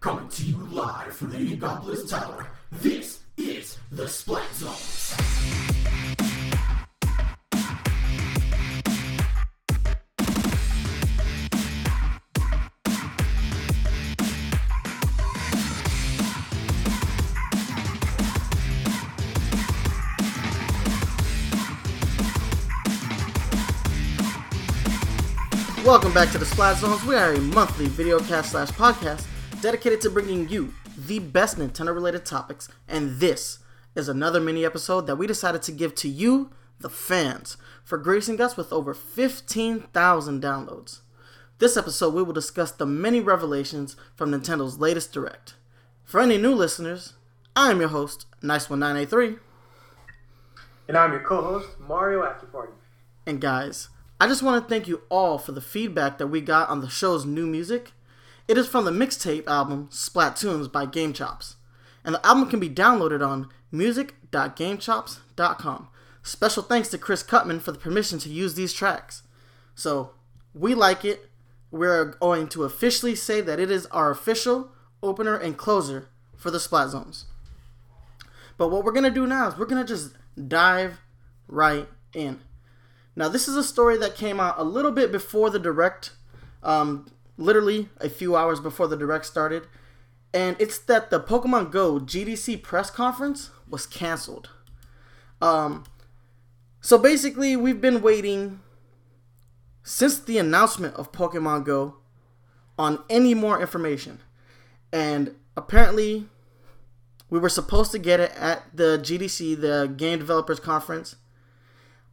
Coming to you live from the Inkopolis Tower. This is the Splat Zone. Welcome back to the Splat Zones. We are a monthly video cast slash podcast dedicated to bringing you the best Nintendo related topics, and this is another mini episode that we decided to give to you, the fans, for gracing us with over 15,000 downloads. This episode, we will discuss the many revelations from Nintendo's latest Direct. For any new listeners, I am your host, Nice1983. And I'm your co-host, Mario After Party. And guys, I just want to thank you all for the feedback that we got on the show's new music. It is from the mixtape album Splatunes by Game Chops, and the album can be downloaded on music.gamechops.com. Special thanks to Chris Cutman for the permission to use these tracks. So, we like it. We're going to officially say that it is our official opener and closer for the Splat Zones. But what we're going to do now is we're going to just dive right in. Now, this is a story that came out a little bit before the direct, um, literally a few hours before the direct started, and it's that the Pokemon Go GDC press conference was canceled. Um, so basically, we've been waiting since the announcement of Pokemon Go on any more information, and apparently, we were supposed to get it at the GDC, the Game Developers Conference,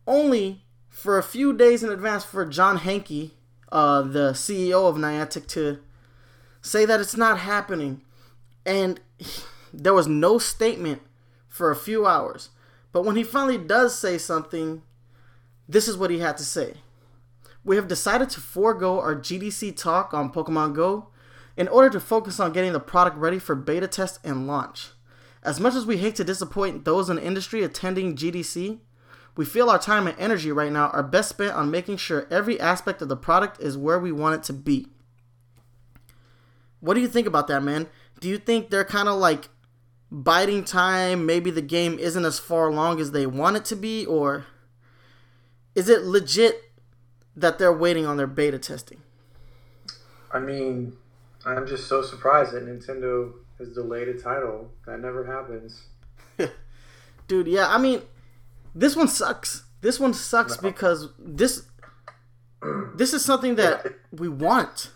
only for a few days in advance for John Hanke, uh, the CEO of Niantic, to say that it's not happening. And there was no statement for a few hours. But when he finally does say something, this is what he had to say. We have decided to forego our GDC talk on Pokemon Go in order to focus on getting the product ready for beta test and launch. As much as we hate to disappoint those in the industry attending GDC, we feel our time and energy right now are best spent on making sure every aspect of the product is where we want it to be. What do you think about that, man? Do you think they're kind of like biding time? Maybe the game isn't as far along as they want it to be? Or is it legit that they're waiting on their beta testing? I mean, I'm just so surprised that Nintendo has delayed a title. That never happens. Dude, yeah, I mean, this one sucks. This one sucks because this this is something that we want.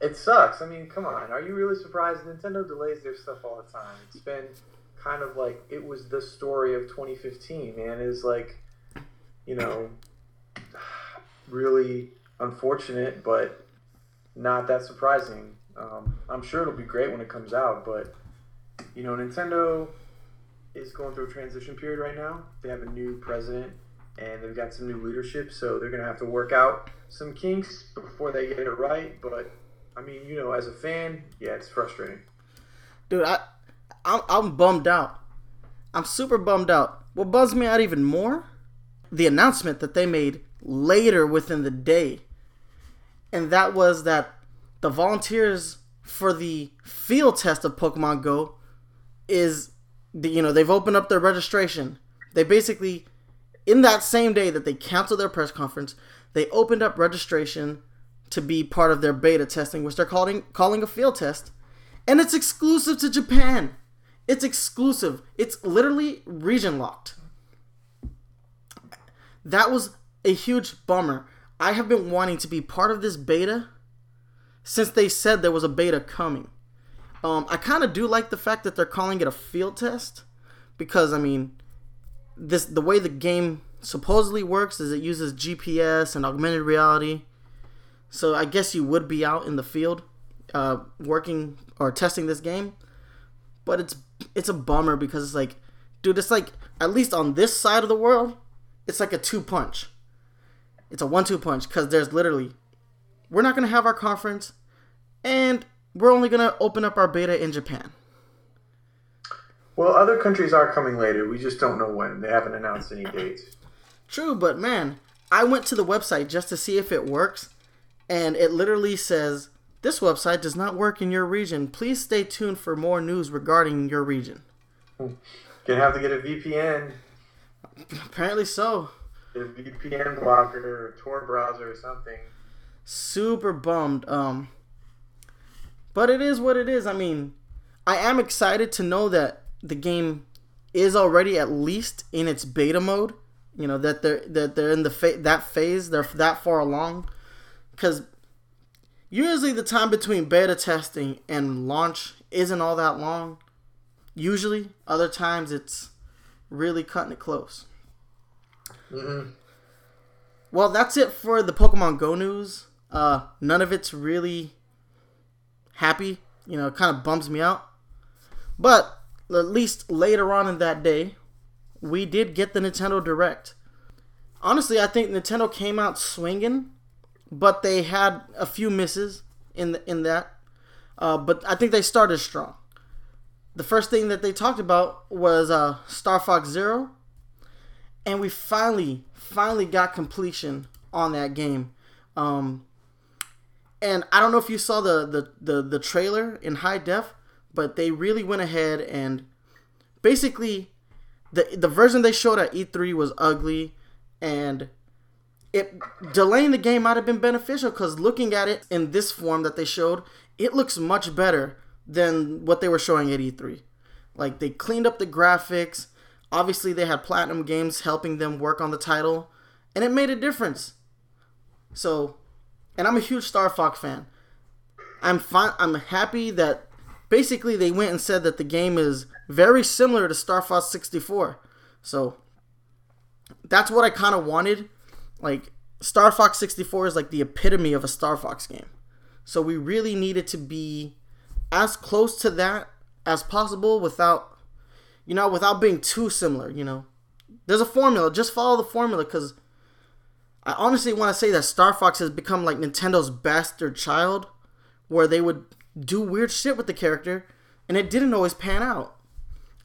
It sucks. I mean, come on. Are you really surprised? Nintendo delays their stuff all the time. It's been kind of like it was the story of 2015, man. It's like, you know, really unfortunate, but not that surprising. Um, I'm sure it'll be great when it comes out, but you know, Nintendo is going through a transition period right now. They have a new president and they've got some new leadership, so they're going to have to work out some kinks before they get it right. But I mean, you know, as a fan, yeah, it's frustrating. Dude, I I'm, I'm bummed out. I'm super bummed out. What bums me out even more? The announcement that they made later within the day. And that was that the volunteers for the field test of Pokemon Go is you know, they've opened up their registration. They basically in that same day that they canceled their press conference, they opened up registration to be part of their beta testing, which they're calling calling a field test, and it's exclusive to Japan. It's exclusive. It's literally region locked. That was a huge bummer. I have been wanting to be part of this beta since they said there was a beta coming. Um, I kind of do like the fact that they're calling it a field test because I mean, this the way the game supposedly works is it uses GPS and augmented reality. So I guess you would be out in the field, uh, working or testing this game, but it's it's a bummer because it's like, dude, it's like at least on this side of the world, it's like a two punch. It's a one two punch because there's literally, we're not gonna have our conference, and we're only gonna open up our beta in Japan. Well, other countries are coming later. We just don't know when. They haven't announced any dates. True, but man, I went to the website just to see if it works, and it literally says This website does not work in your region. Please stay tuned for more news regarding your region. Gonna have to get a VPN, Apparently so. a VPN blocker, or Tor browser, or something. super bummed. Um, but it is what it is. I mean, I am excited to know that the game is already at least in its beta mode. You know that they're that they're in the fa- that phase. They're that far along, because usually the time between beta testing and launch isn't all that long. Usually, other times it's really cutting it close. Mm-hmm. Well, that's it for the Pokemon Go news. Uh, none of it's really happy. You know, it kind of bums me out. But at least later on in that day, we did get the Nintendo Direct. Honestly, I think Nintendo came out swinging, but they had a few misses in the, in that. Uh, but I think they started strong. The first thing that they talked about was uh, Star Fox Zero, and we finally, finally got completion on that game. Um, and I don't know if you saw the, the, the, the trailer in high def, but they really went ahead and basically the the version they showed at E3 was ugly, and it delaying the game might have been beneficial because looking at it in this form that they showed, it looks much better than what they were showing at E3. Like they cleaned up the graphics. Obviously, they had Platinum Games helping them work on the title, and it made a difference. So, and I'm a huge Star Fox fan. I'm. I'm happy that basically they went and said that the game is very similar to Star Fox 64. So that's what I kind of wanted. Like Star Fox 64 is like the epitome of a Star Fox game. So we really needed to be as close to that as possible without you know, without being too similar, you know. There's a formula, just follow the formula cuz I honestly want to say that Star Fox has become like Nintendo's bastard child where they would do weird shit with the character and it didn't always pan out.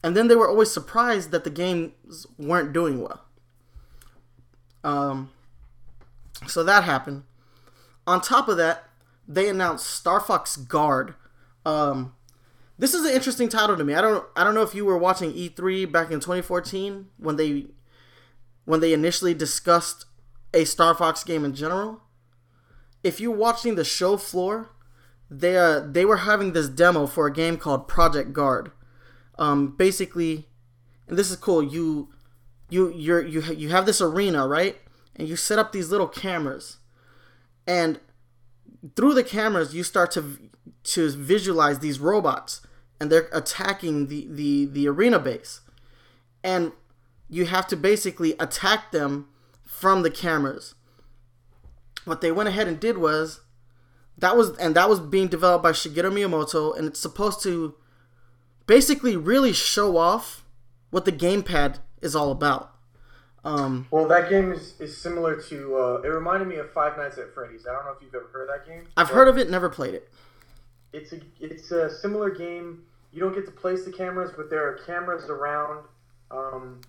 And then they were always surprised that the games weren't doing well. Um so that happened. On top of that, they announced Star Fox Guard. Um this is an interesting title to me. I don't I don't know if you were watching E3 back in 2014 when they when they initially discussed a Star Fox game in general. If you're watching the show floor, they uh, they were having this demo for a game called Project Guard. Um, basically, and this is cool. You you you're, you you have this arena right, and you set up these little cameras, and through the cameras you start to to visualize these robots, and they're attacking the the the arena base, and you have to basically attack them from the cameras. What they went ahead and did was that was and that was being developed by Shigeru Miyamoto and it's supposed to basically really show off what the gamepad is all about. Um, Well, that game is, is similar to. Uh, it reminded me of Five Nights at Freddy's. I don't know if you've ever heard of that game. I've heard of it, never played it. It's a it's a similar game. You don't get to place the cameras, but there are cameras around um,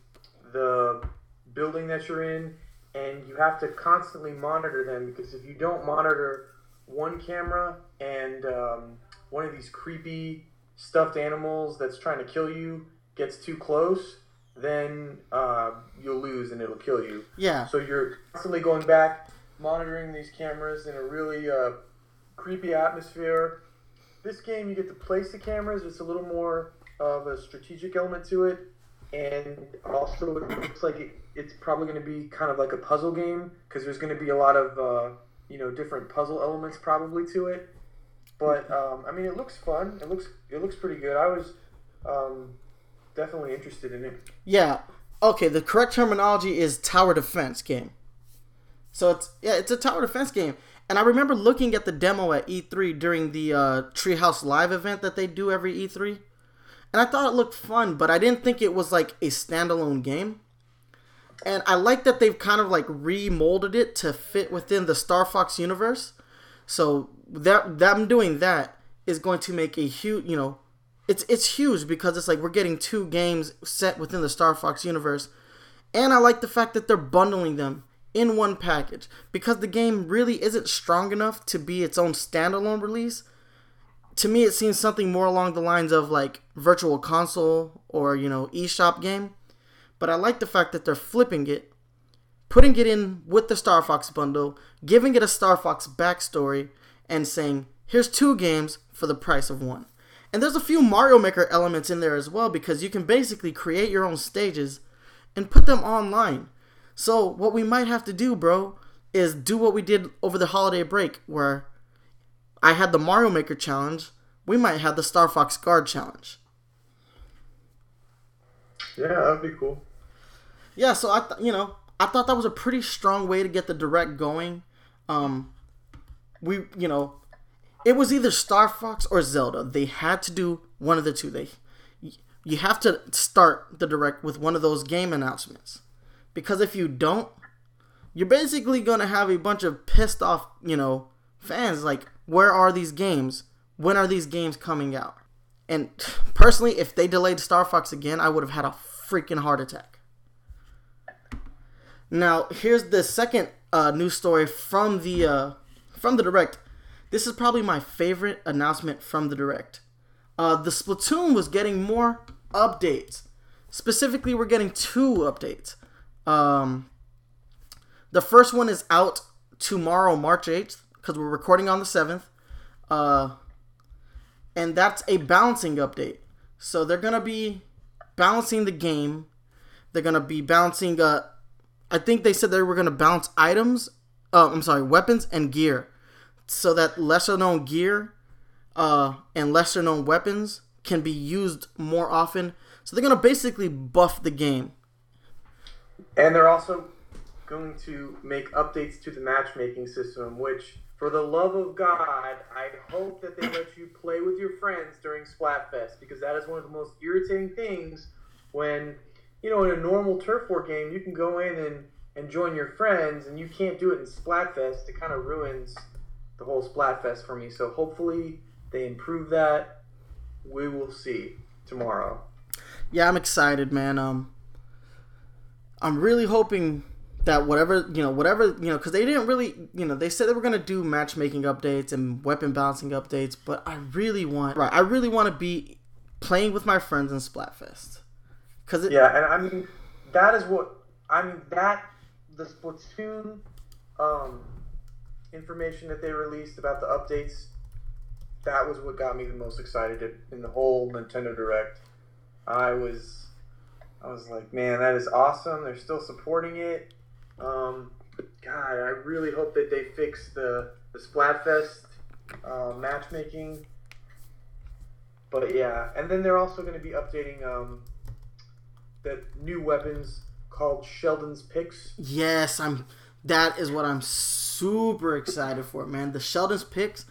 the building that you're in, and you have to constantly monitor them because if you don't monitor one camera and um, one of these creepy stuffed animals that's trying to kill you gets too close, then uh, you'll lose and it'll kill you. Yeah, So you're constantly going back, monitoring these cameras in a really uh, creepy atmosphere. This game, you get to place the cameras. It's a little more of a strategic element to it, and also it looks like it, it's probably going to be kind of like a puzzle game because there's going to be a lot of uh, you know different puzzle elements probably to it. But um, I mean, it looks fun. It looks it looks pretty good. I was um, definitely interested in it. yeah. Okay, the correct terminology is tower defense game. So it's yeah, it's a tower defense game. And I remember looking at the demo at E3 during the uh, Treehouse Live event that they do every E3, and I thought it looked fun, but I didn't think it was like a standalone game. And I like that they've kind of like remolded it to fit within the Star Fox universe. So that them doing that is going to make a huge, you know, it's it's huge because it's like we're getting two games set within the Star Fox universe, and I like the fact that they're bundling them in one package because the game really isn't strong enough to be its own standalone release. To me, it seems something more along the lines of like Virtual Console or you know eShop game. But I like the fact that they're flipping it, putting it in with the Star Fox bundle, giving it a Star Fox backstory, and saying, "Here's two games for the price of one." And there's a few Mario Maker elements in there as well because you can basically create your own stages and put them online. So what we might have to do, bro, is do what we did over the holiday break where I had the Mario Maker challenge, we might have the Star Fox Guard challenge. Yeah, that'd be cool. Yeah, so I th- you know, I thought that was a pretty strong way to get the direct going. Um we, you know, it was either Star Fox or Zelda. They had to do one of the two. They you have to start the direct with one of those game announcements. Because if you don't, you're basically to have a bunch of pissed off, you know, fans like where are these games? When are these games coming out? And personally, if they delayed Star Fox again, I would have had a freaking heart attack. Now, here's the second uh, news story from the uh, from the direct. This is probably my favorite announcement from the direct. Uh, the Splatoon was getting more updates. Specifically, we're getting two updates. Um, the first one is out tomorrow, March 8th, because we're recording on the 7th. Uh, and that's a balancing update. So they're going to be balancing the game. They're going to be balancing, uh, I think they said they were going to balance items, uh, I'm sorry, weapons and gear. So that lesser known gear uh, and lesser known weapons can be used more often. So they're going to basically buff the game. And they're also going to make updates to the matchmaking system, which, for the love of God, I hope that they let you play with your friends during Splatfest because that is one of the most irritating things when, you know, in a normal turf war game, you can go in and, and join your friends, and you can't do it in Splatfest. It kind of ruins the whole Splatfest for me. So hopefully they improve that. We will see tomorrow. Yeah, I'm excited, man. Um, I'm really hoping that whatever you know, whatever you know, because they didn't really, you know, they said they were gonna do matchmaking updates and weapon balancing updates, but I really want, right, I really want to be playing with my friends in Splatfest. Cause it, yeah, and I mean that is what I mean that the Splatoon um, information that they released about the updates. That was what got me the most excited in the whole Nintendo Direct. I was I was like, man, that is awesome. They're still supporting it. Um, God, I really hope that they fix the the Splatfest uh, matchmaking. But yeah, and then they're also going to be updating um, the new weapons called Sheldon's Picks. Yes, I'm. That is what I'm super excited for, man. The Sheldon's Picks.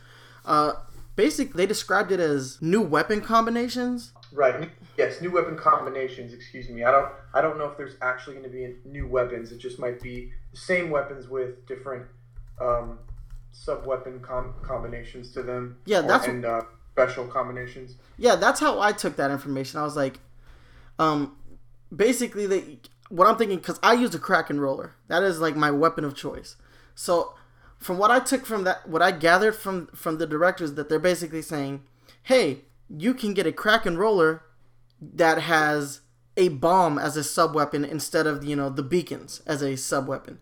Uh, basically, they described it as new weapon combinations. Right. Yes, new weapon combinations. Excuse me. I don't. I don't know if there's actually going to be new weapons. It just might be the same weapons with different um, sub weapon com- combinations to them. Yeah, that's or, and uh, special combinations. Yeah, that's how I took that information. I was like, um, basically. What I'm thinking, because I use a Krak-On roller. That is like my weapon of choice. So, from what I took from that, what I gathered from from the directors, that they're basically saying, "Hey, you can get a Krak-On roller that has a bomb as a sub weapon instead of you know the beacons as a sub weapon.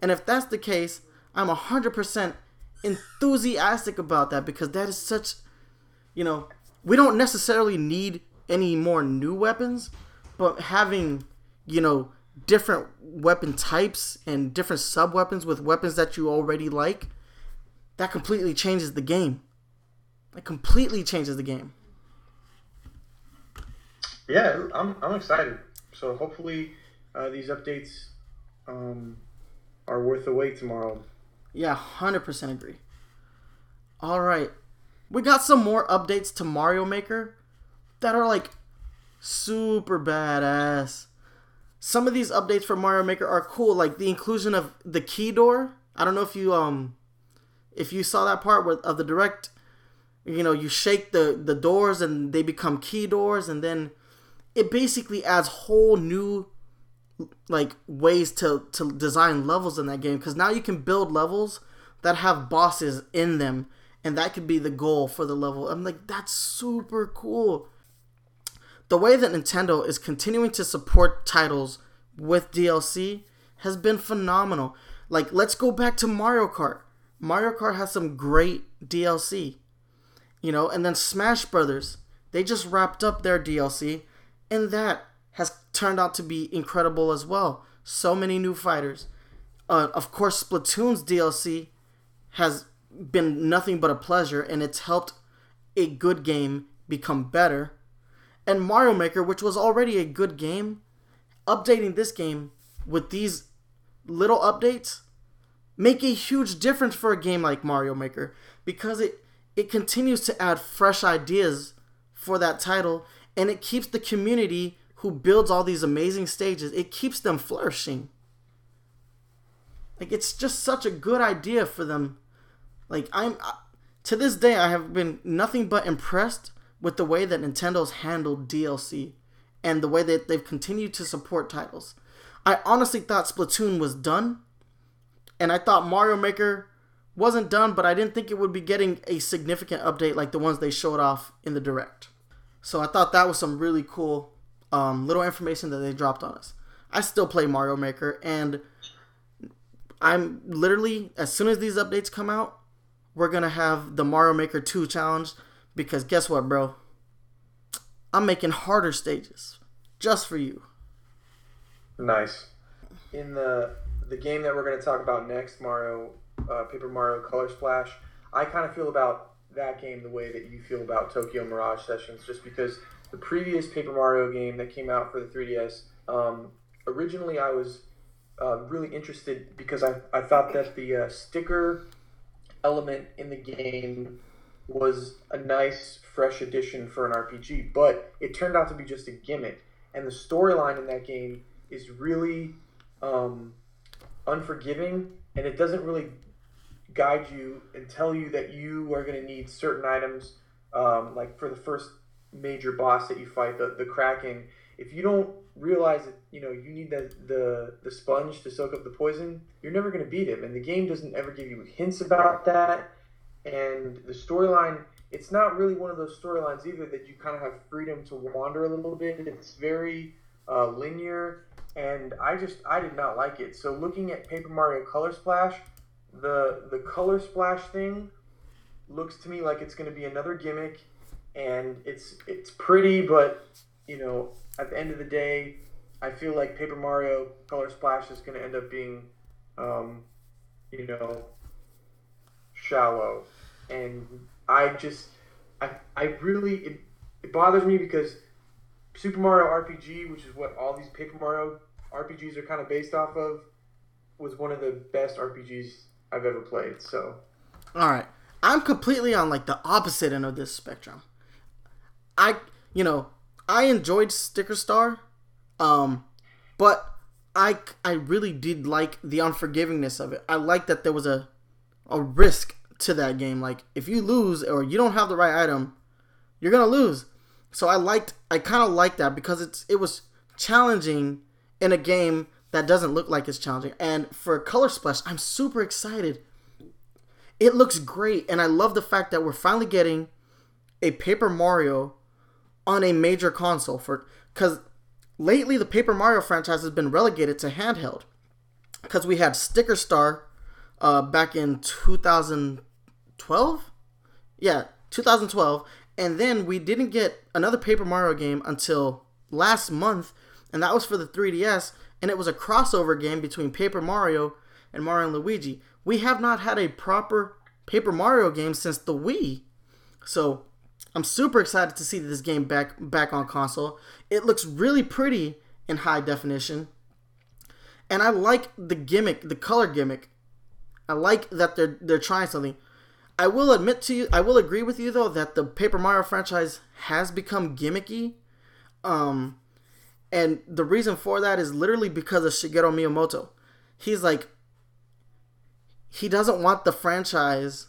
And if that's the case, I'm 100% enthusiastic about that because that is such you know, we don't necessarily need any more new weapons, but having, you know, different weapon types and different sub weapons with weapons that you already like, that completely changes the game. It completely changes the game. Yeah, I'm, I'm excited. So hopefully uh, these updates um, are worth the wait tomorrow. Yeah, 100% agree. All right. We got some more updates to Mario Maker that are like super badass. Some of these updates for Mario Maker are cool, like the inclusion of the key door. I don't know if you um if you saw that part where, of the direct you know, you shake the the doors and they become key doors and then it basically adds whole new like ways to to design levels in that game because now you can build levels that have bosses in them and that could be the goal for the level i'm like that's super cool the way that nintendo is continuing to support titles with dlc has been phenomenal like let's go back to mario kart mario kart has some great dlc you know and then smash brothers they just wrapped up their dlc and that has turned out to be incredible as well. So many new fighters. Uh, of course, Splatoon's DLC has been nothing but a pleasure, and it's helped a good game become better. And Mario Maker, which was already a good game, updating this game with these little updates make a huge difference for a game like Mario Maker because it it continues to add fresh ideas for that title and it keeps the community who builds all these amazing stages, it keeps them flourishing. Like it's just such a good idea for them. Like I'm to this day I have been nothing but impressed with the way that Nintendo's handled DLC and the way that they've continued to support titles. I honestly thought Splatoon was done and I thought Mario Maker wasn't done, but I didn't think it would be getting a significant update like the ones they showed off in the direct. So I thought that was some really cool um, little information that they dropped on us. I still play Mario Maker, and I'm literally as soon as these updates come out, we're gonna have the Mario Maker 2 challenge because guess what, bro? I'm making harder stages just for you. Nice. In the the game that we're going to talk about next, Mario uh, Paper Mario Color Splash, I kind of feel about that game the way that you feel about Tokyo Mirage Sessions, just because the previous Paper Mario game that came out for the 3DS, um, originally I was uh, really interested because I, I thought that the uh, sticker element in the game was a nice, fresh addition for an RPG, but it turned out to be just a gimmick. And the storyline in that game is really um, unforgiving, and it doesn't really guide you and tell you that you are going to need certain items. Um, like for the first major boss that you fight, the, the Kraken, if you don't realize that you know you need the, the the sponge to soak up the poison, you're never going to beat him. And the game doesn't ever give you hints about that. And the storyline, it's not really one of those storylines either that you kind of have freedom to wander a little bit. It's very uh, linear, and I just I did not like it. So looking at Paper Mario Color Splash, the the color splash thing looks to me like it's going to be another gimmick and it's it's pretty but you know at the end of the day i feel like paper mario color splash is going to end up being um, you know shallow and i just i i really it, it bothers me because super mario rpg which is what all these paper mario rpgs are kind of based off of was one of the best rpgs I've ever played. So, all right, I'm completely on like the opposite end of this spectrum. I, you know, I enjoyed Sticker Star, um, but I I really did like the unforgivingness of it. I like that there was a a risk to that game. Like if you lose or you don't have the right item, you're gonna lose. So I liked I kind of liked that because it's it was challenging in a game that doesn't look like it's challenging. And for Color Splash, I'm super excited. It looks great, and I love the fact that we're finally getting a Paper Mario on a major console for because lately the Paper Mario franchise has been relegated to handheld because we had Sticker Star uh, back in 2012, yeah, 2012, and then we didn't get another Paper Mario game until last month, and that was for the 3DS and it was a crossover game between Paper Mario and Mario and Luigi. We have not had a proper Paper Mario game since the Wii. So I'm super excited to see this game back back on console. It looks really pretty in high definition. And I like the gimmick, the color gimmick. I like that they're they're trying something. I will admit to you, I will agree with you though that the Paper Mario franchise has become gimmicky. Um, and the reason for that is literally because of Shigeru Miyamoto. He's like he doesn't want the franchise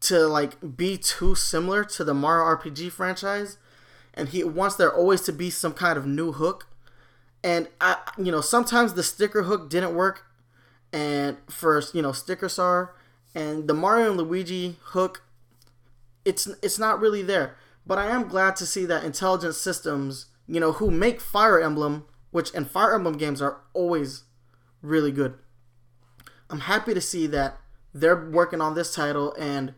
to like be too similar to the Mario RPG franchise and he wants there always to be some kind of new hook. And I, you know, sometimes the sticker hook didn't work, and first, you know, sticker star and the Mario and Luigi hook, it's it's not really there. But I am glad to see that Intelligent Systems, you know, who make Fire Emblem, which and Fire Emblem games are always really good. I'm happy to see that they're working on this title and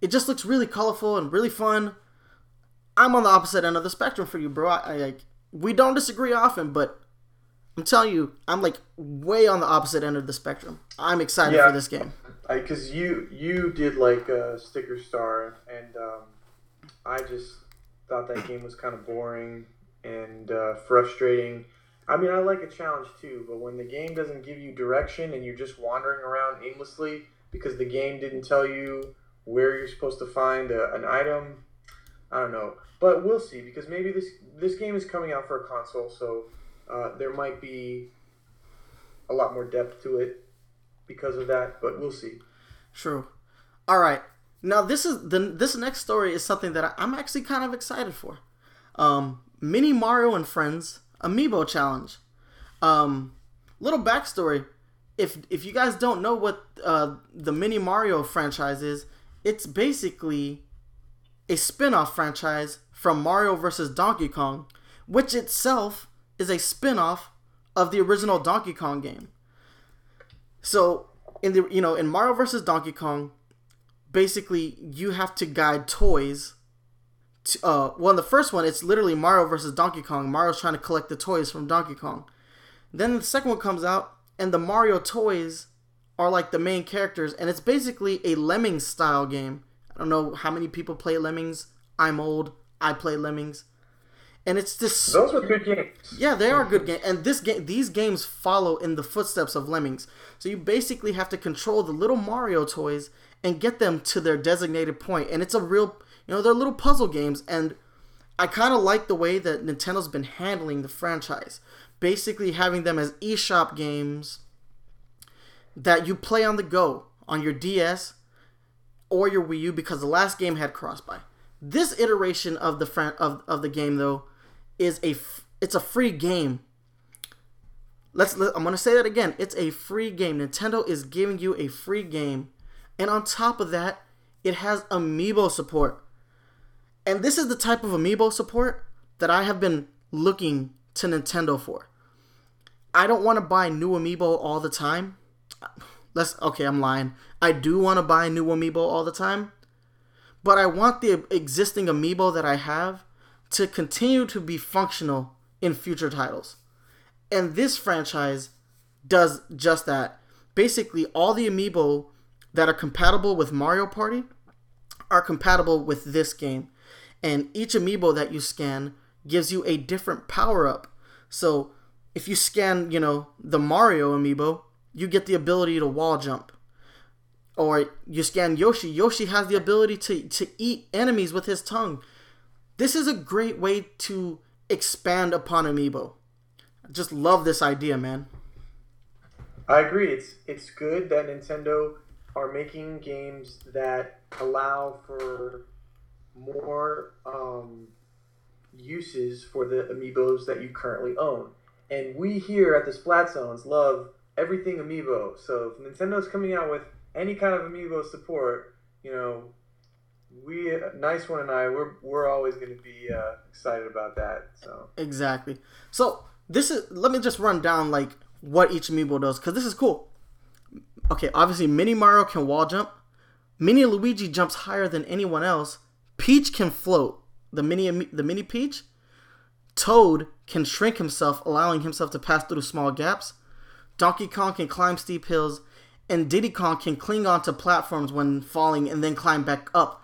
it just looks really colorful and really fun. I'm on the opposite end of the spectrum for you, bro. I, I like we don't disagree often, but I'm telling you, I'm like way on the opposite end of the spectrum. I'm excited Yeah. for this game. Because you you did like uh, Sticker Star, and um, I just thought that game was kind of boring and uh, frustrating. I mean, I like a challenge too, but when the game doesn't give you direction and you're just wandering around aimlessly because the game didn't tell you where you're supposed to find a, an item, I don't know. But we'll see because maybe this this game is coming out for a console, so uh, there might be a lot more depth to it because of that. But we'll see. True. All right. Now this is the this next story is something that I'm actually kind of excited for. Um, Mini Mario and Friends Amiibo Challenge. Um, little backstory. If if you guys don't know what uh, the Mini Mario franchise is, it's basically a spin-off franchise from Mario vs. Donkey Kong, which itself is a spin-off of the original Donkey Kong game. So in the you know in Mario versus Donkey Kong, basically you have to guide toys. To, uh, well, in the first one, it's literally Mario versus Donkey Kong. Mario's trying to collect the toys from Donkey Kong. Then the second one comes out, and the Mario toys are like the main characters, and it's basically a Lemmings style game. I don't know how many people play Lemmings. I'm old. I play Lemmings, and it's this. Those were good games. Yeah, they are good games, and this game, these games follow in the footsteps of Lemmings. So you basically have to control the little Mario toys and get them to their designated point. point, and it's a real, you know, they're little puzzle games, and I kind of like the way that Nintendo's been handling the franchise, basically having them as eShop games that you play on the go on your DS or your Wii U because the last game had cross-buy. This iteration of the fran- of, of the game though is a it's a free game. Let's let, I'm going to say that again. It's a free game. Nintendo is giving you a free game. And on top of that, it has amiibo support. And this is the type of amiibo support that I have been looking to Nintendo for. I don't want to buy new amiibo all the time. Let's okay, I'm lying. I do want to buy new amiibo all the time, but I want the existing amiibo that I have to continue to be functional in future titles. And this franchise does just that. Basically, all the amiibo that are compatible with Mario Party are compatible with this game. And each amiibo that you scan gives you a different power up. So, if you scan, you know, the Mario amiibo, you get the ability to wall jump. Or you scan Yoshi, Yoshi has the ability to, to eat enemies with his tongue. This is a great way to expand upon amiibo. I just love this idea, man. I agree. It's it's good that Nintendo are making games that allow for more um, uses for the amiibos that you currently own. And we here at the Splat Zones love everything amiibo. So if Nintendo's coming out with any kind of amiibo support, you know, we nice one and I we're we're always going to be uh, excited about that. So Exactly. So this is let me just run down like what each amiibo does because this is cool. Okay, obviously Mini Mario can wall jump. Mini Luigi jumps higher than anyone else. Peach can float. The mini the mini Peach. Toad can shrink himself, allowing himself to pass through small gaps. Donkey Kong can climb steep hills, and Diddy Kong can cling onto platforms when falling and then climb back up.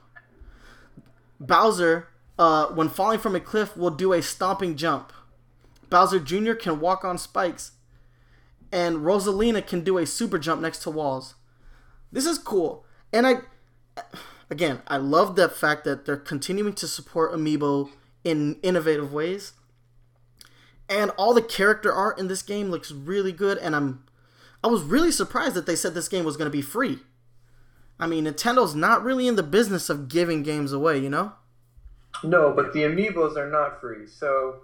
Bowser, uh, when falling from a cliff, will do a stomping jump. Bowser Jr. can walk on spikes, and Rosalina can do a super jump next to walls. This is cool, and I, again, I love the fact that they're continuing to support Amiibo in innovative ways. And all the character art in this game looks really good, and I'm, I was really surprised that they said this game was going to be free. I mean, Nintendo's not really in the business of giving games away, you know? no, but the amiibos are not free. So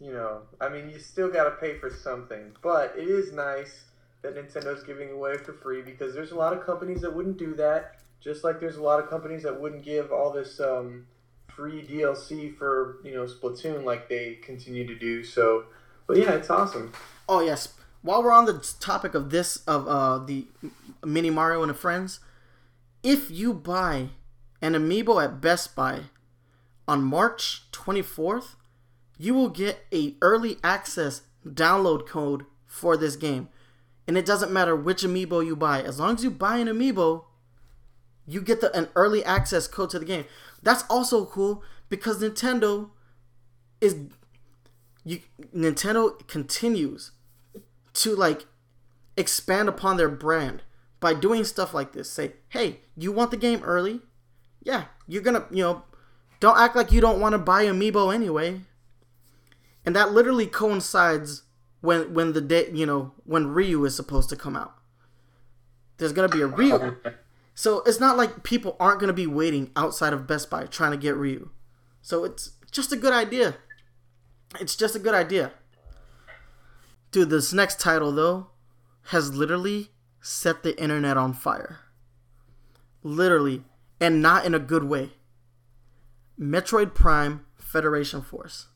you know, I mean, you still got to pay for something, but it is nice that Nintendo's giving away for free because there's a lot of companies that wouldn't do that. Just like there's a lot of companies that wouldn't give all this um, free DLC for you know Splatoon like they continue to do. So, but yeah, it's awesome. Oh yes. While we're on the topic of this of uh, the Mini Mario and the Friends, if you buy an amiibo at Best Buy on March 24th, you will get a early access download code for this game. And it doesn't matter which amiibo you buy. As long as you buy an amiibo, you get the an early access code to the game. That's also cool because Nintendo is you Nintendo continues to like expand upon their brand by doing stuff like this. Say, "Hey, you want the game early? Yeah, you're to, you know, don't act like you don't want to buy amiibo anyway." And that literally coincides when when the day, you know, when Ryu is supposed to come out. There's to be a Ryu oh, so it's not like people aren't to be waiting outside of Best Buy trying to get Ryu. So it's just a good idea. It's just a good idea. Dude, this next title, though, has literally set the internet on fire. Literally. And not in a good way. Metroid Prime Federation Force.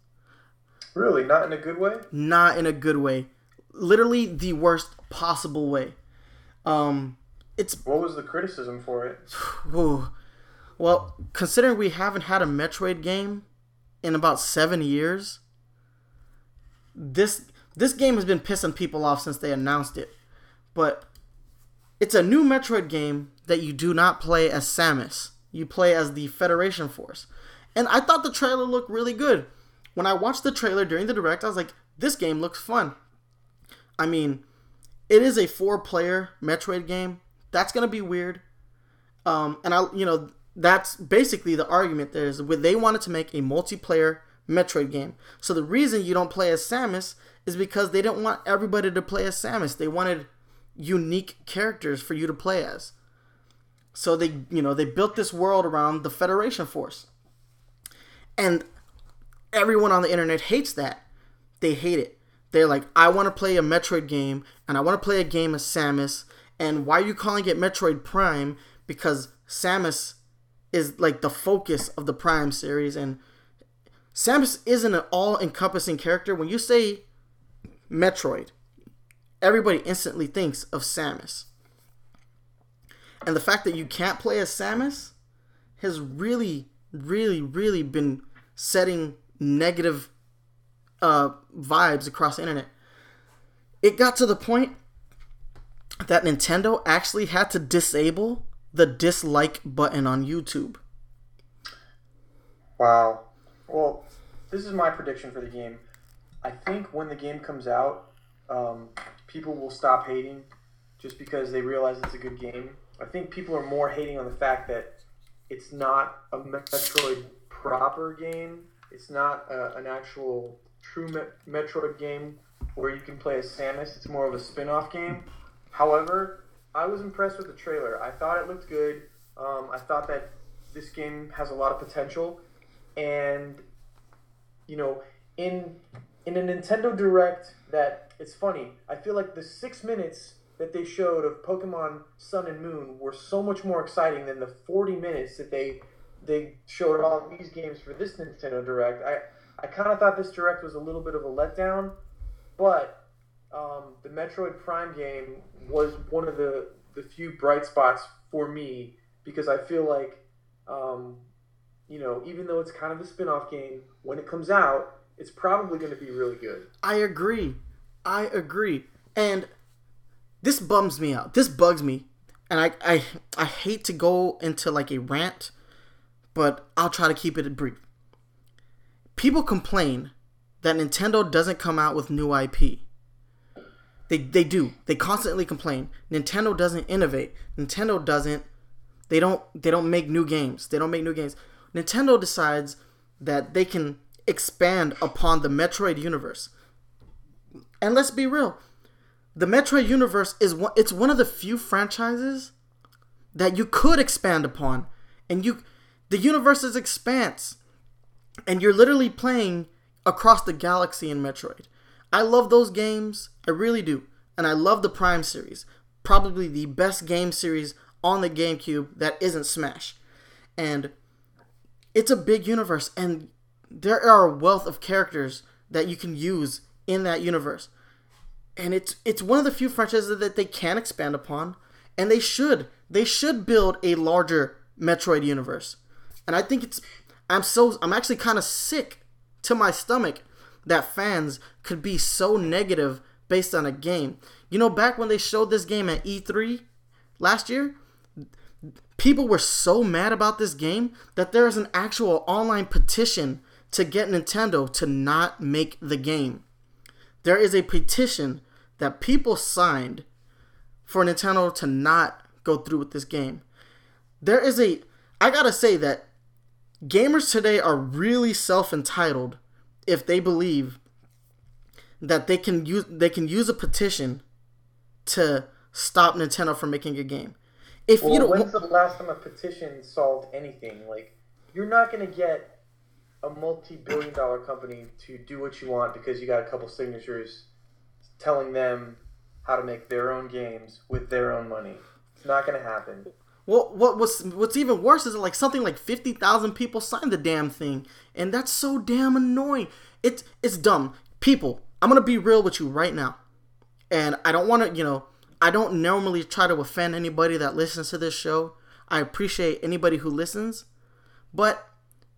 Really? Not in a good way? Not in a good way. Literally the worst possible way. Um, it's what was the criticism for it? Well, considering we haven't had a Metroid game in about seven years, this this game has been pissing people off since they announced it. But it's a new Metroid game that you do not play as Samus. You play as the Federation Force. And I thought the trailer looked really good. When I watched the trailer during the direct, I was like, this game looks fun. I mean, it is a four player Metroid game that's gonna be weird. Um, and I, you know, that's basically the argument. There is they wanted to make a multiplayer Metroid game. So the reason you don't play as Samus is because they didn't want everybody to play as Samus. They wanted unique characters for you to play as. So they, you know, they built this world around the Federation Force. And everyone on the internet hates that. They hate it. They're like, I want to play a Metroid game and I want to play a game as Samus and why are you calling it Metroid Prime? Because Samus is like the focus of the Prime series, and Samus isn't an all encompassing character. When you say Metroid, everybody instantly thinks of Samus. And the fact that you can't play as Samus has really, really, really been setting negative uh, vibes across the internet. It got to the point that Nintendo actually had to disable the dislike button on YouTube. Wow. Well, this is my prediction for the game. I think when the game comes out, um, people will stop hating just because they realize it's a good game. I think people are more hating on the fact that it's not a Metroid proper game. It's not a, an actual true Metroid game where you can play as Samus. It's more of a spin off game. However, I was impressed with the trailer. I thought it looked good. Um, I thought that this game has a lot of potential, and you know, in in a Nintendo Direct, that it's funny. I feel like the six minutes that they showed of Pokemon Sun and Moon were so much more exciting than the forty minutes that they they showed all these games for this Nintendo Direct. I I kind of thought this Direct was a little bit of a letdown, but um, the Metroid Prime game was one of the, the few bright spots for me because I feel like, um, you know, even though it's kind of a spin off game, when it comes out, it's probably going to be really good. I agree. I agree. And this bums me out. This bugs me. And I, I, I hate to go into like a rant, but I'll try to keep it brief. People complain that Nintendo doesn't come out with new IP. They they do. They constantly complain. Nintendo doesn't innovate. Nintendo doesn't they don't they don't make new games. They don't make new games. Nintendo decides that they can expand upon the Metroid universe. And let's be real. The Metroid universe is one it's one of the few franchises that you could expand upon. And you the universe is expanse. And you're literally playing Across the Galaxy in Metroid. I love those games. I really do. And I love the Prime series. Probably the best game series on the GameCube that isn't Smash. And it's a big universe and there are a wealth of characters that you can use in that universe. And it's it's one of the few franchises that they can expand upon and they should. They should build a larger Metroid universe. And I think it's I'm so I'm actually kind of sick to my stomach that fans could be so negative based on a game. You know, back when they showed this game at E3 last year, people were so mad about this game that there is an actual online petition to get Nintendo to not make the game. There is a petition that people signed for Nintendo to not go through with this game. There is a I got to say that gamers today are really self-entitled if they believe that they can use they can use a petition to stop Nintendo from making a game. If well, you don't, when's the last time a petition solved anything? Like, you're not gonna get a multi-billion-dollar company to do what you want because you got a couple signatures telling them how to make their own games with their own money. It's not gonna happen. Well, what was what's even worse is like something like fifty thousand people signed the damn thing, and that's so damn annoying. It's it's dumb. People, I'm gonna be real with you right now, and I don't want to, you know, I don't normally try to offend anybody that listens to this show. I appreciate anybody who listens, but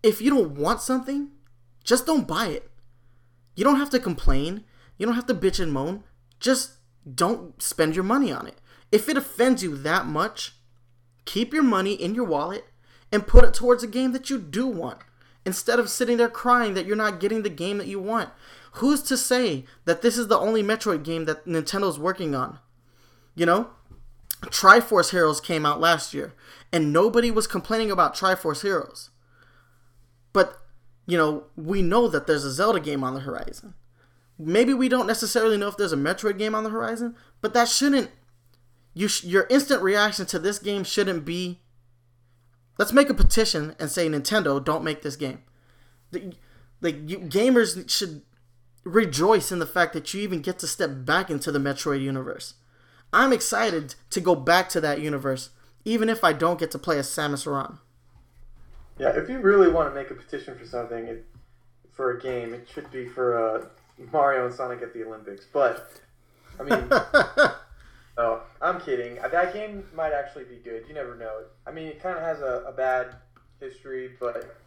if you don't want something, just don't buy it. You don't have to complain. You don't have to bitch and moan. Just don't spend your money on it. If it offends you that much Keep your money in your wallet and put it towards a game that you do want instead of sitting there crying that you're not getting the game that you want. Who's to say that this is the only Metroid game that Nintendo's working on? You know? Triforce Heroes came out last year, and nobody was complaining about Triforce Heroes. But, you know, we know that there's a Zelda game on the horizon. Maybe we don't necessarily know if there's a Metroid game on the horizon, but that shouldn't you sh- your instant reaction to this game shouldn't be let's make a petition and say Nintendo don't make this game. Like you, gamers should rejoice in the fact that you even get to step back into the Metroid universe. I'm excited to go back to that universe, even if I don't get to play as Samus Aran. Yeah, if you really want to make a petition for something, it, for a game, it should be for uh, Mario and Sonic at the Olympics. But I mean, Oh, I'm kidding. Uh, that game might actually be good. You never know. I mean, it kind of has a, a bad history, but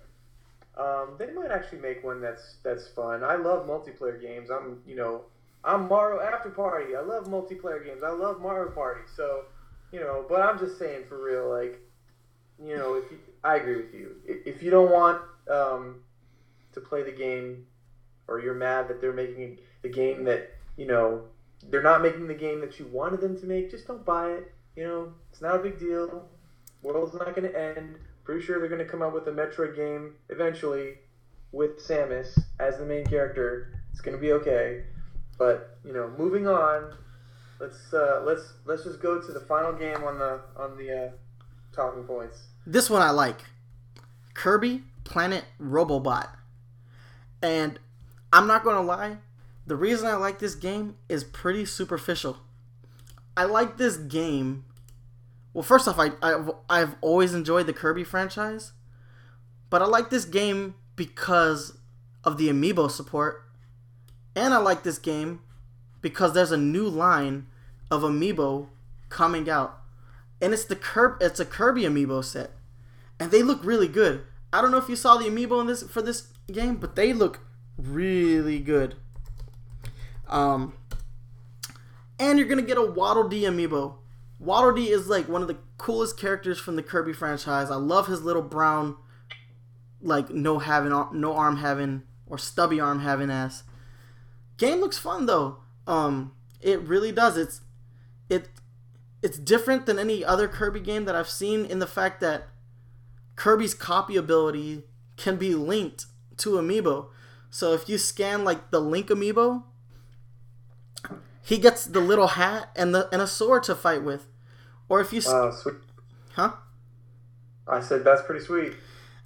um, they might actually make one that's that's fun. I love multiplayer games. I'm you know I'm Mario After Party. I love multiplayer games. I love Mario Party. So you know, but I'm just saying for real, like you know, if you, I agree with you, if you don't want um, to play the game, or you're mad that they're making the game that you know they're not making the game that you wanted them to make, just don't buy it. You know, it's not a big deal. World's not going to end. Pretty sure they're going to come out with a Metroid game eventually with Samus as the main character. It's going to be okay. But you know, moving on. Let's uh, let's let's just go to the final game on the on the uh, talking points. This one I like. Kirby Planet Robobot. And I'm not going to lie, the reason I like this game is pretty superficial. I like this game. Well, first off, I, I've, I've always enjoyed the Kirby franchise, but I like this game because of the amiibo support, and I like this game because there's a new line of amiibo coming out, and it's the Kirby, it's a Kirby amiibo set, and they look really good. I don't know if you saw the amiibo in this for this game, but they look really good. Um, and you're gonna get a Waddle Dee amiibo. Waddle Dee is like one of the coolest characters from the Kirby franchise. I love his little brown, like no having no arm having or stubby arm having ass. Game looks fun though. Um, it really does. It's it it's different than any other Kirby game that I've seen in the fact that Kirby's copy ability can be linked to amiibo. So if you scan like the Link amiibo, he gets the little hat and the and a sword to fight with. Or if you Wow, uh, sweet. Huh? I said that's pretty sweet.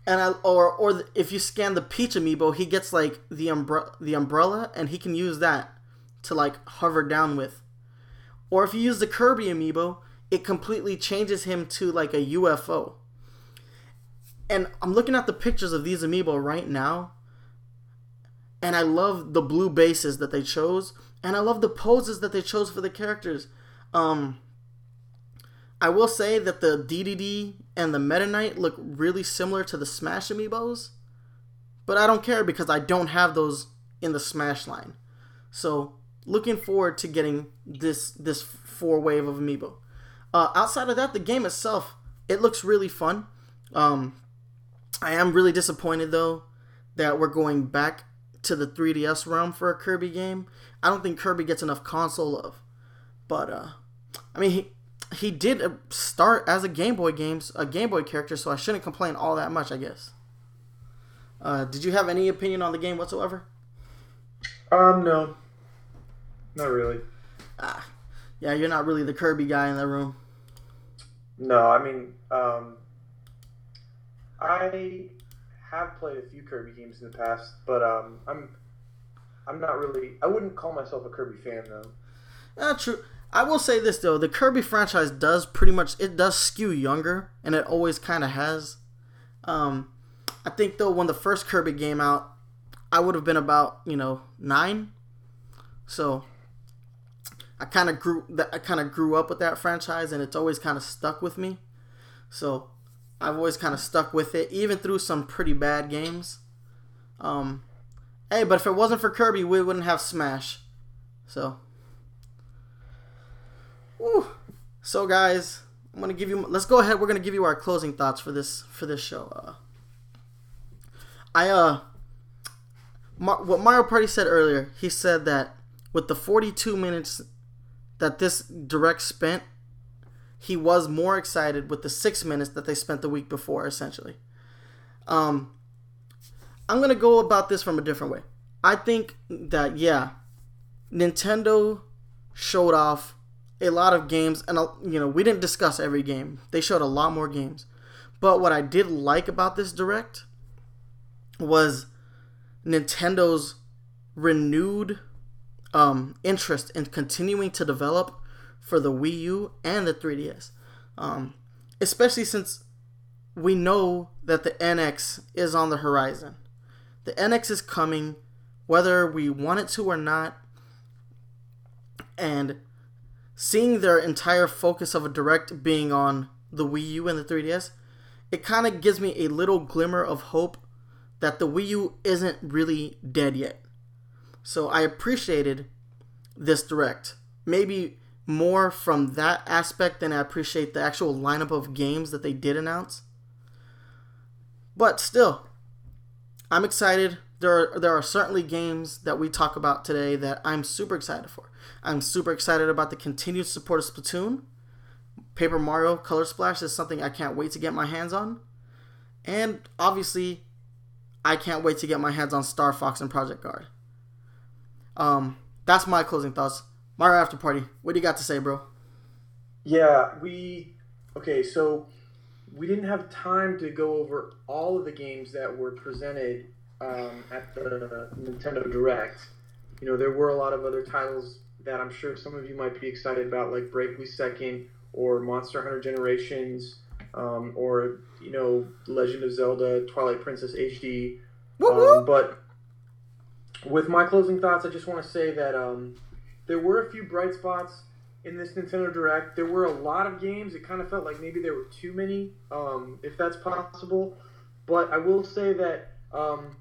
and I or or the, if you scan the Peach amiibo, he gets like the umbrella the umbrella, and he can use that to like hover down with. Or if you use the Kirby amiibo, it completely changes him to like a UFO. And I'm looking at the pictures of these amiibo right now, and I love the blue bases that they chose, and I love the poses that they chose for the characters. Um, I will say that the Dedede and the Meta Knight look really similar to the Smash amiibos, but I don't care because I don't have those in the Smash line. So looking forward to getting this this four wave of amiibo. Uh, outside of that, the game itself it looks really fun. Um, I am really disappointed though that we're going back to the 3DS realm for a Kirby game. I don't think Kirby gets enough console love, but uh, I mean he he did uh, start as a Game Boy games a Game Boy character, so I shouldn't complain all that much, I guess. Uh, did you have any opinion on the game whatsoever? Um, no, not really. Ah, yeah, you're not really the Kirby guy in the room. No, I mean, um, I have played a few Kirby games in the past, but um, I'm I'm not really. I wouldn't call myself a Kirby fan though. Uh, true. I will say this though, the Kirby franchise does pretty much it does skew younger, and it always kind of has. Um, I think though when the first Kirby game out, I would have been about you know nine, so I kind of grew that I kind of grew up with that franchise, and it's always kind of stuck with me. So I've always kind of stuck with it, even through some pretty bad games. Um, hey, but if it wasn't for Kirby, we wouldn't have Smash. So. Whew. So guys, I'm gonna give you. Let's go ahead. We're gonna give you our closing thoughts for this for this show. Uh, I uh, Mar- what Mario Party said earlier. He said that with the 42 minutes that this direct spent, he was more excited with the six minutes that they spent the week before. Essentially, um, I'm gonna go about this from a different way. I think that yeah, Nintendo showed off a lot of games, and uh, you know we didn't discuss every game. They showed a lot more games, but what I did like about this direct was Nintendo's renewed um, interest in continuing to develop for the Wii U and the 3DS, um, especially since we know that the NX is on the horizon. The NX is coming, whether we want it to or not, and seeing their entire focus of a direct being on the Wii U and the 3DS, it kind of gives me a little glimmer of hope that the Wii U isn't really dead yet. So I appreciated this direct. Maybe more from that aspect than I appreciate the actual lineup of games that they did announce. But still, I'm excited. There are, there are certainly games that we talk about today that I'm super excited for. I'm super excited about the continued support of Splatoon. Paper Mario Color Splash is something I can't wait to get my hands on. And obviously, I can't wait to get my hands on Star Fox and Project Guard. Um, that's my closing thoughts. Mario After Party, what do you got to say, bro? Yeah, we okay. So we didn't have time to go over all of the games that were presented um, at the Nintendo Direct. You know, there were a lot of other titles that I'm sure some of you might be excited about, like Bravely Second or Monster Hunter Generations, um, or you know, Legend of Zelda: Twilight Princess HD. Um, but with my closing thoughts, I just want to say that um, there were a few bright spots in this Nintendo Direct. There were a lot of games. It kind of felt like maybe there were too many, um, if that's possible. But I will say that um,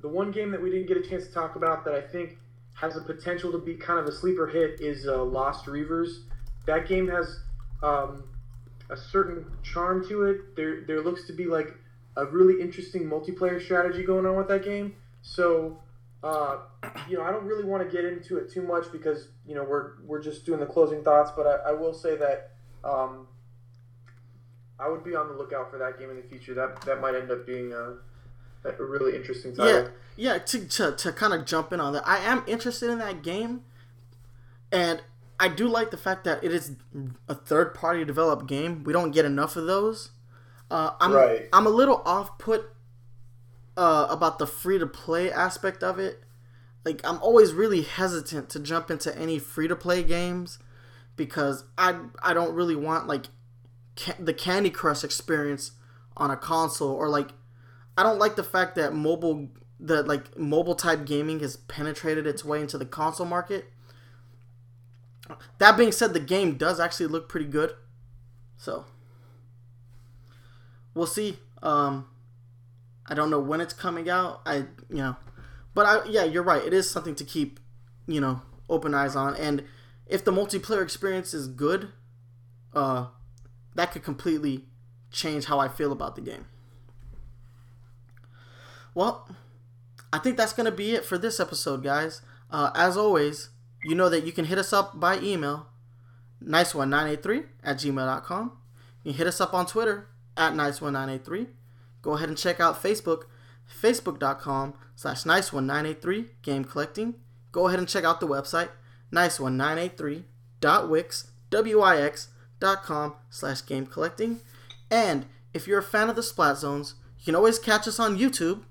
the one game that we didn't get a chance to talk about that I think has the potential to be kind of a sleeper hit is uh, Lost Reavers. That game has um, a certain charm to it. There, there looks to be like a really interesting multiplayer strategy going on with that game. So, uh, you know, I don't really want to get into it too much because you know we're we're just doing the closing thoughts. But I, I will say that um, I would be on the lookout for that game in the future. That that might end up being a, a really interesting title. Yeah, yeah. To, to, to kind of jump in on that, I am interested in that game, and I do like the fact that it is a third party developed game. We don't get enough of those. Uh, I'm Right. I'm a little off put uh, about the free to play aspect of it. Like I'm always really hesitant to jump into any free to play games because I I don't really want like ca- the Candy Crush experience on a console or like I don't like the fact that mobile that like mobile type gaming has penetrated its way into the console market. That being said, the game does actually look pretty good. So we'll see. Um, I don't know when it's coming out. I you know, but I yeah, you're right. It is something to keep you know open eyes on. And if the multiplayer experience is good, uh, that could completely change how I feel about the game. Well, I think that's gonna be it for this episode, guys. Uh, as always, you know that you can hit us up by email, nice1983 at gmail.com. You can hit us up on Twitter at nice1983. Go ahead and check out Facebook, facebook.com slash nice1983 game collecting. Go ahead and check out the website, nice1983.wix, W-I-X.com slash game collecting. And if you're a fan of the Splat Zones, you can always catch us on YouTube.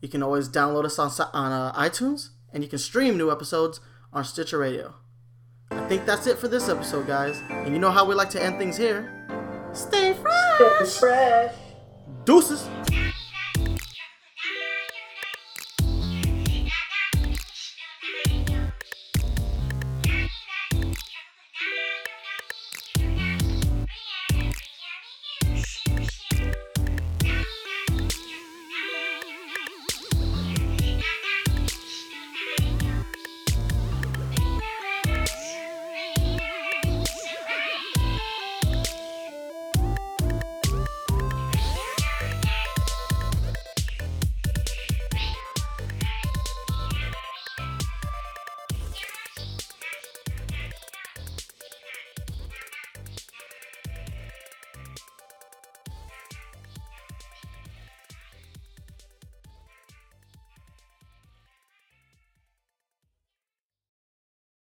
You can always download us on, on uh, iTunes, and you can stream new episodes on Stitcher Radio. I think that's it for this episode, guys. And you know how we like to end things here. Stay fresh. Fresh. Deuces.